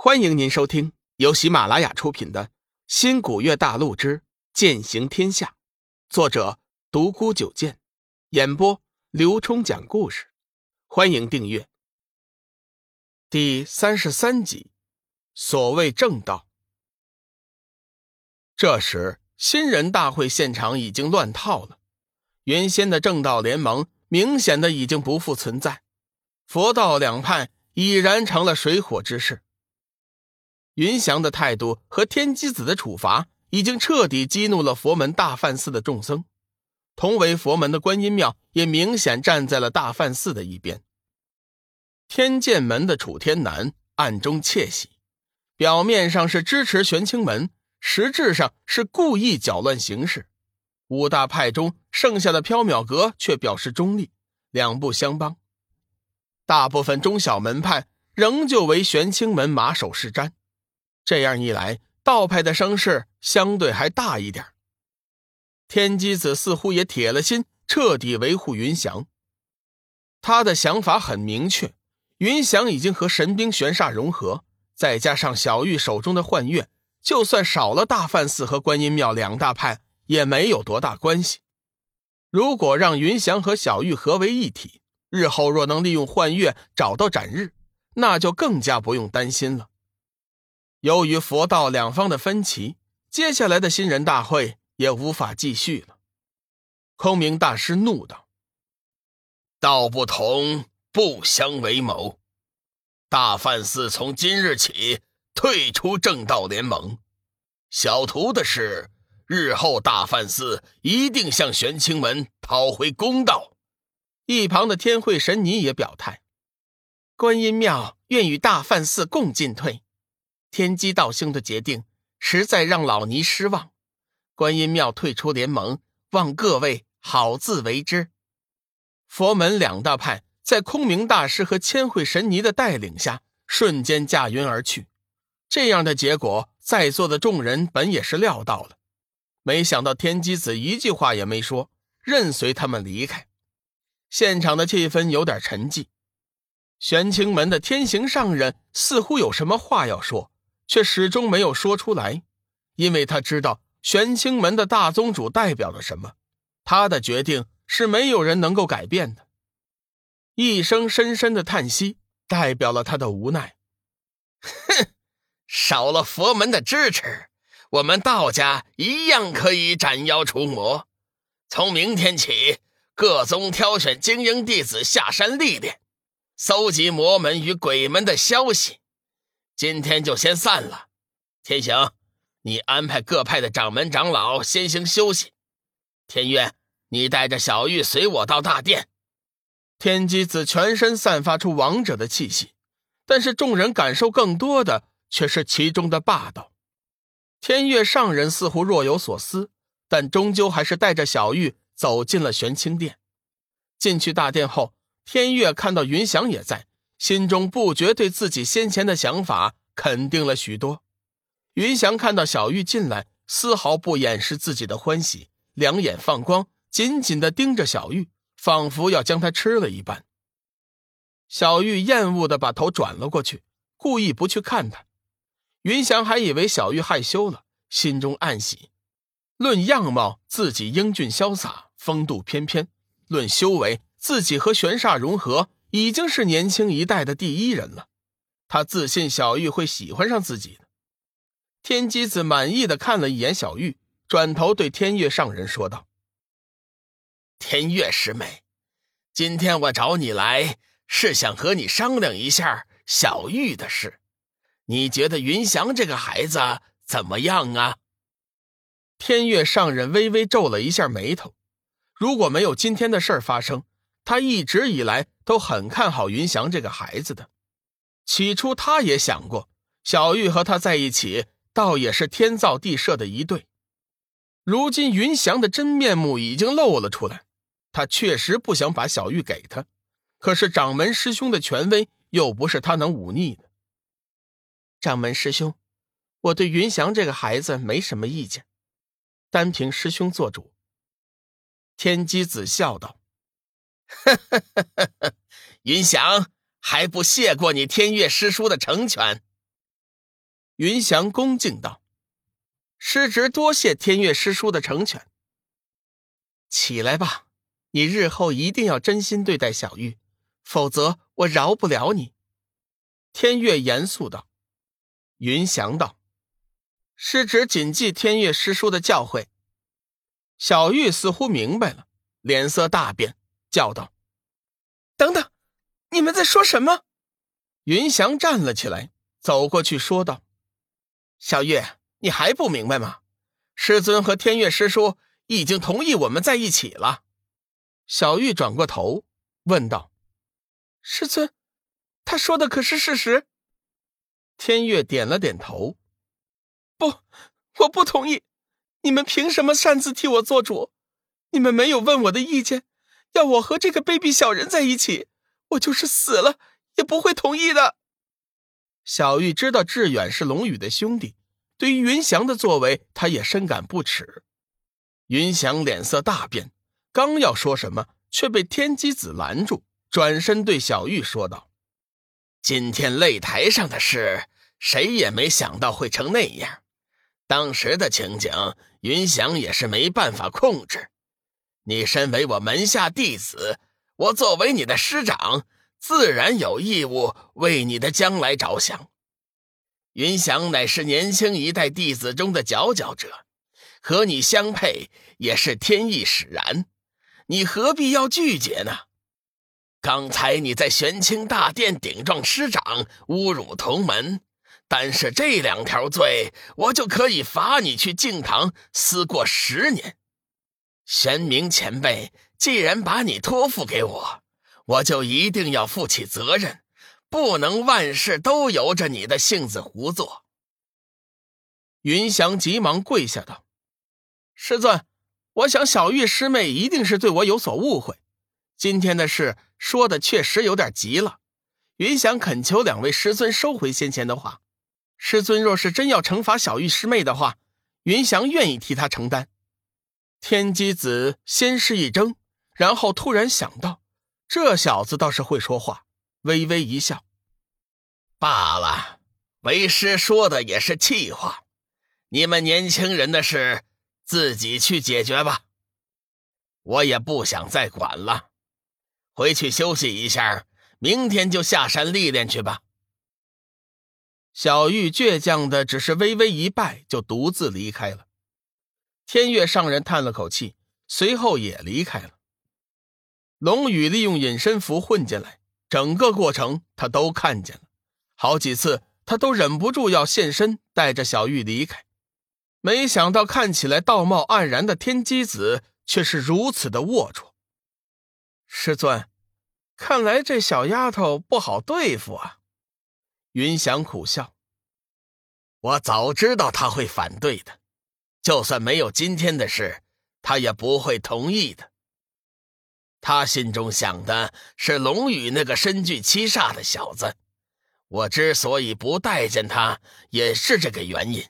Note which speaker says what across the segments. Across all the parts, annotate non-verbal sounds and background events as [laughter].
Speaker 1: 欢迎您收听由喜马拉雅出品的《新古月大陆之剑行天下》，作者独孤九剑，演播刘冲讲故事。欢迎订阅。第三十三集，所谓正道。这时，新人大会现场已经乱套了，原先的正道联盟明显的已经不复存在，佛道两派已然成了水火之势。云翔的态度和天机子的处罚，已经彻底激怒了佛门大梵寺的众僧。同为佛门的观音庙，也明显站在了大梵寺的一边。天剑门的楚天南暗中窃喜，表面上是支持玄清门，实质上是故意搅乱形势。五大派中剩下的缥缈阁却表示中立，两不相帮。大部分中小门派仍旧为玄清门马首是瞻。这样一来，道派的声势相对还大一点。天机子似乎也铁了心，彻底维护云翔。他的想法很明确：云翔已经和神兵玄煞融合，再加上小玉手中的幻月，就算少了大梵寺和观音庙两大派，也没有多大关系。如果让云翔和小玉合为一体，日后若能利用幻月找到斩日，那就更加不用担心了。由于佛道两方的分歧，接下来的新人大会也无法继续了。空明大师怒道：“
Speaker 2: 道不同不相为谋，大梵寺从今日起退出正道联盟。小徒的事，日后大梵寺一定向玄清门讨回公道。”
Speaker 1: 一旁的天慧神尼也表态：“观音庙愿与大梵寺共进退。”天机道兄的决定实在让老尼失望，观音庙退出联盟，望各位好自为之。佛门两大派在空明大师和千惠神尼的带领下，瞬间驾云而去。这样的结果，在座的众人本也是料到了，没想到天机子一句话也没说，任随他们离开。现场的气氛有点沉寂。玄清门的天行上人似乎有什么话要说。却始终没有说出来，因为他知道玄清门的大宗主代表了什么，他的决定是没有人能够改变的。一声深深的叹息，代表了他的无奈。
Speaker 2: 哼，少了佛门的支持，我们道家一样可以斩妖除魔。从明天起，各宗挑选精英弟子下山历练，搜集魔门与鬼门的消息。今天就先散了，天行，你安排各派的掌门长老先行休息。天月，你带着小玉随我到大殿。
Speaker 1: 天机子全身散发出王者的气息，但是众人感受更多的却是其中的霸道。天月上人似乎若有所思，但终究还是带着小玉走进了玄清殿。进去大殿后，天月看到云翔也在。心中不觉对自己先前的想法肯定了许多。云翔看到小玉进来，丝毫不掩饰自己的欢喜，两眼放光，紧紧的盯着小玉，仿佛要将她吃了一般。小玉厌恶的把头转了过去，故意不去看他。云翔还以为小玉害羞了，心中暗喜。论样貌，自己英俊潇洒，风度翩翩；论修为，自己和玄煞融合。已经是年轻一代的第一人了，他自信小玉会喜欢上自己的。天机子满意的看了一眼小玉，转头对天月上人说道：“
Speaker 2: 天月师妹，今天我找你来，是想和你商量一下小玉的事。你觉得云翔这个孩子怎么样啊？”
Speaker 1: 天月上人微微皱了一下眉头，如果没有今天的事发生。他一直以来都很看好云翔这个孩子的，起初他也想过，小玉和他在一起，倒也是天造地设的一对。如今云翔的真面目已经露了出来，他确实不想把小玉给他，可是掌门师兄的权威又不是他能忤逆的。掌门师兄，我对云翔这个孩子没什么意见，单凭师兄做主。天机子笑道。
Speaker 2: 呵呵呵呵呵，云翔还不谢过你天月师叔的成全。
Speaker 1: 云翔恭敬道：“师侄多谢天月师叔的成全。起来吧，你日后一定要真心对待小玉，否则我饶不了你。”天月严肃道。云翔道：“师侄谨记天月师叔的教诲。”小玉似乎明白了，脸色大变，叫道：“等等，你们在说什么？”云翔站了起来，走过去说道：“小玉，你还不明白吗？师尊和天月师叔已经同意我们在一起了。”小玉转过头问道：“师尊，他说的可是事实？”天月点了点头：“不，我不同意。你们凭什么擅自替我做主？你们没有问我的意见，要我和这个卑鄙小人在一起，我就是死了也不会同意的。”小玉知道志远是龙宇的兄弟，对于云翔的作为，他也深感不耻。云翔脸色大变，刚要说什么，却被天机子拦住，转身对小玉说道。今天擂台上的事，谁也没想到会成那样。当时的情景，云翔也是没办法控制。你身为我门下弟子，我作为你的师长，自然有义务为你的将来着想。云翔乃是年轻一代弟子中的佼佼者，和你相配也是天意使然，你何必要拒绝呢？刚才你在玄清大殿顶撞师长，侮辱同门，单是这两条罪，我就可以罚你去净堂思过十年。玄冥前辈既然把你托付给我，我就一定要负起责任，不能万事都由着你的性子胡做。云翔急忙跪下道：“师尊，我想小玉师妹一定是对我有所误会。”今天的事说的确实有点急了，云翔恳求两位师尊收回先前的话。师尊若是真要惩罚小玉师妹的话，云翔愿意替他承担。天机子先是一怔，然后突然想到，这小子倒是会说话，微微一笑：“罢了，为师说的也是气话，你们年轻人的事自己去解决吧，我也不想再管了。”回去休息一下，明天就下山历练去吧。小玉倔强的只是微微一拜，就独自离开了。天月上人叹了口气，随后也离开了。龙宇利用隐身符混进来，整个过程他都看见了。好几次他都忍不住要现身，带着小玉离开。没想到看起来道貌岸然的天机子，却是如此的龌龊。师尊，看来这小丫头不好对付啊。云翔苦笑：“我早知道他会反对的，就算没有今天的事，他也不会同意的。他心中想的是龙宇那个身具七煞的小子。我之所以不待见他，也是这个原因。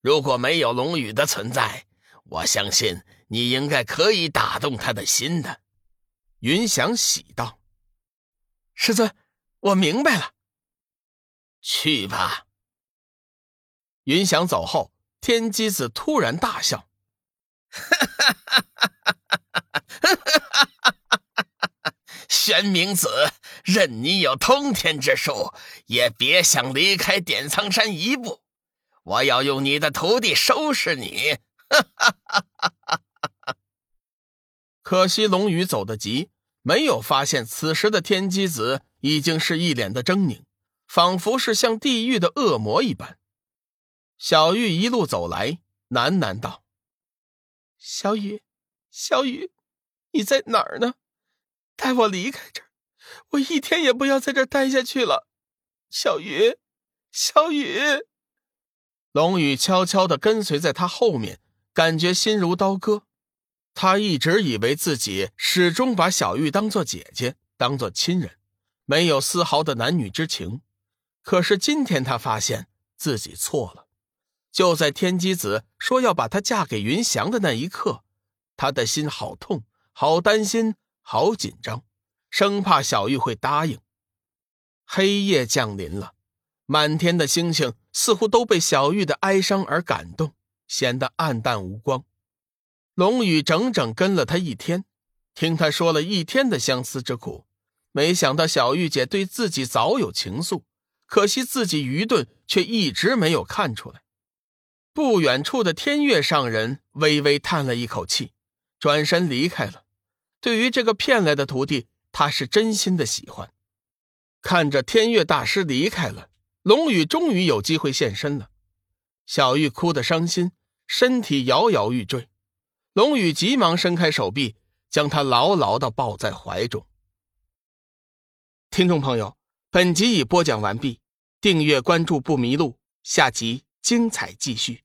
Speaker 1: 如果没有龙宇的存在，我相信你应该可以打动他的心的。”云翔喜道：“师尊，我明白了。去吧。”云翔走后，天机子突然大笑：“ [laughs] 玄冥子，任你有通天之术，也别想离开点苍山一步。我要用你的徒弟收拾你！” [laughs] 可惜龙宇走得急。没有发现，此时的天机子已经是一脸的狰狞，仿佛是像地狱的恶魔一般。小玉一路走来，喃喃道：“小雨，小雨，你在哪儿呢？带我离开这儿，我一天也不要在这儿待下去了。”小雨，小雨。龙宇悄悄地跟随在他后面，感觉心如刀割。他一直以为自己始终把小玉当做姐姐，当做亲人，没有丝毫的男女之情。可是今天他发现自己错了。就在天机子说要把她嫁给云翔的那一刻，他的心好痛，好担心，好紧张，生怕小玉会答应。黑夜降临了，满天的星星似乎都被小玉的哀伤而感动，显得暗淡无光。龙宇整整跟了他一天，听他说了一天的相思之苦，没想到小玉姐对自己早有情愫，可惜自己愚钝，却一直没有看出来。不远处的天月上人微微叹了一口气，转身离开了。对于这个骗来的徒弟，他是真心的喜欢。看着天月大师离开了。龙宇终于有机会现身了，小玉哭得伤心，身体摇摇欲坠。龙宇急忙伸开手臂，将她牢牢的抱在怀中。听众朋友，本集已播讲完毕，订阅关注不迷路，下集精彩继续。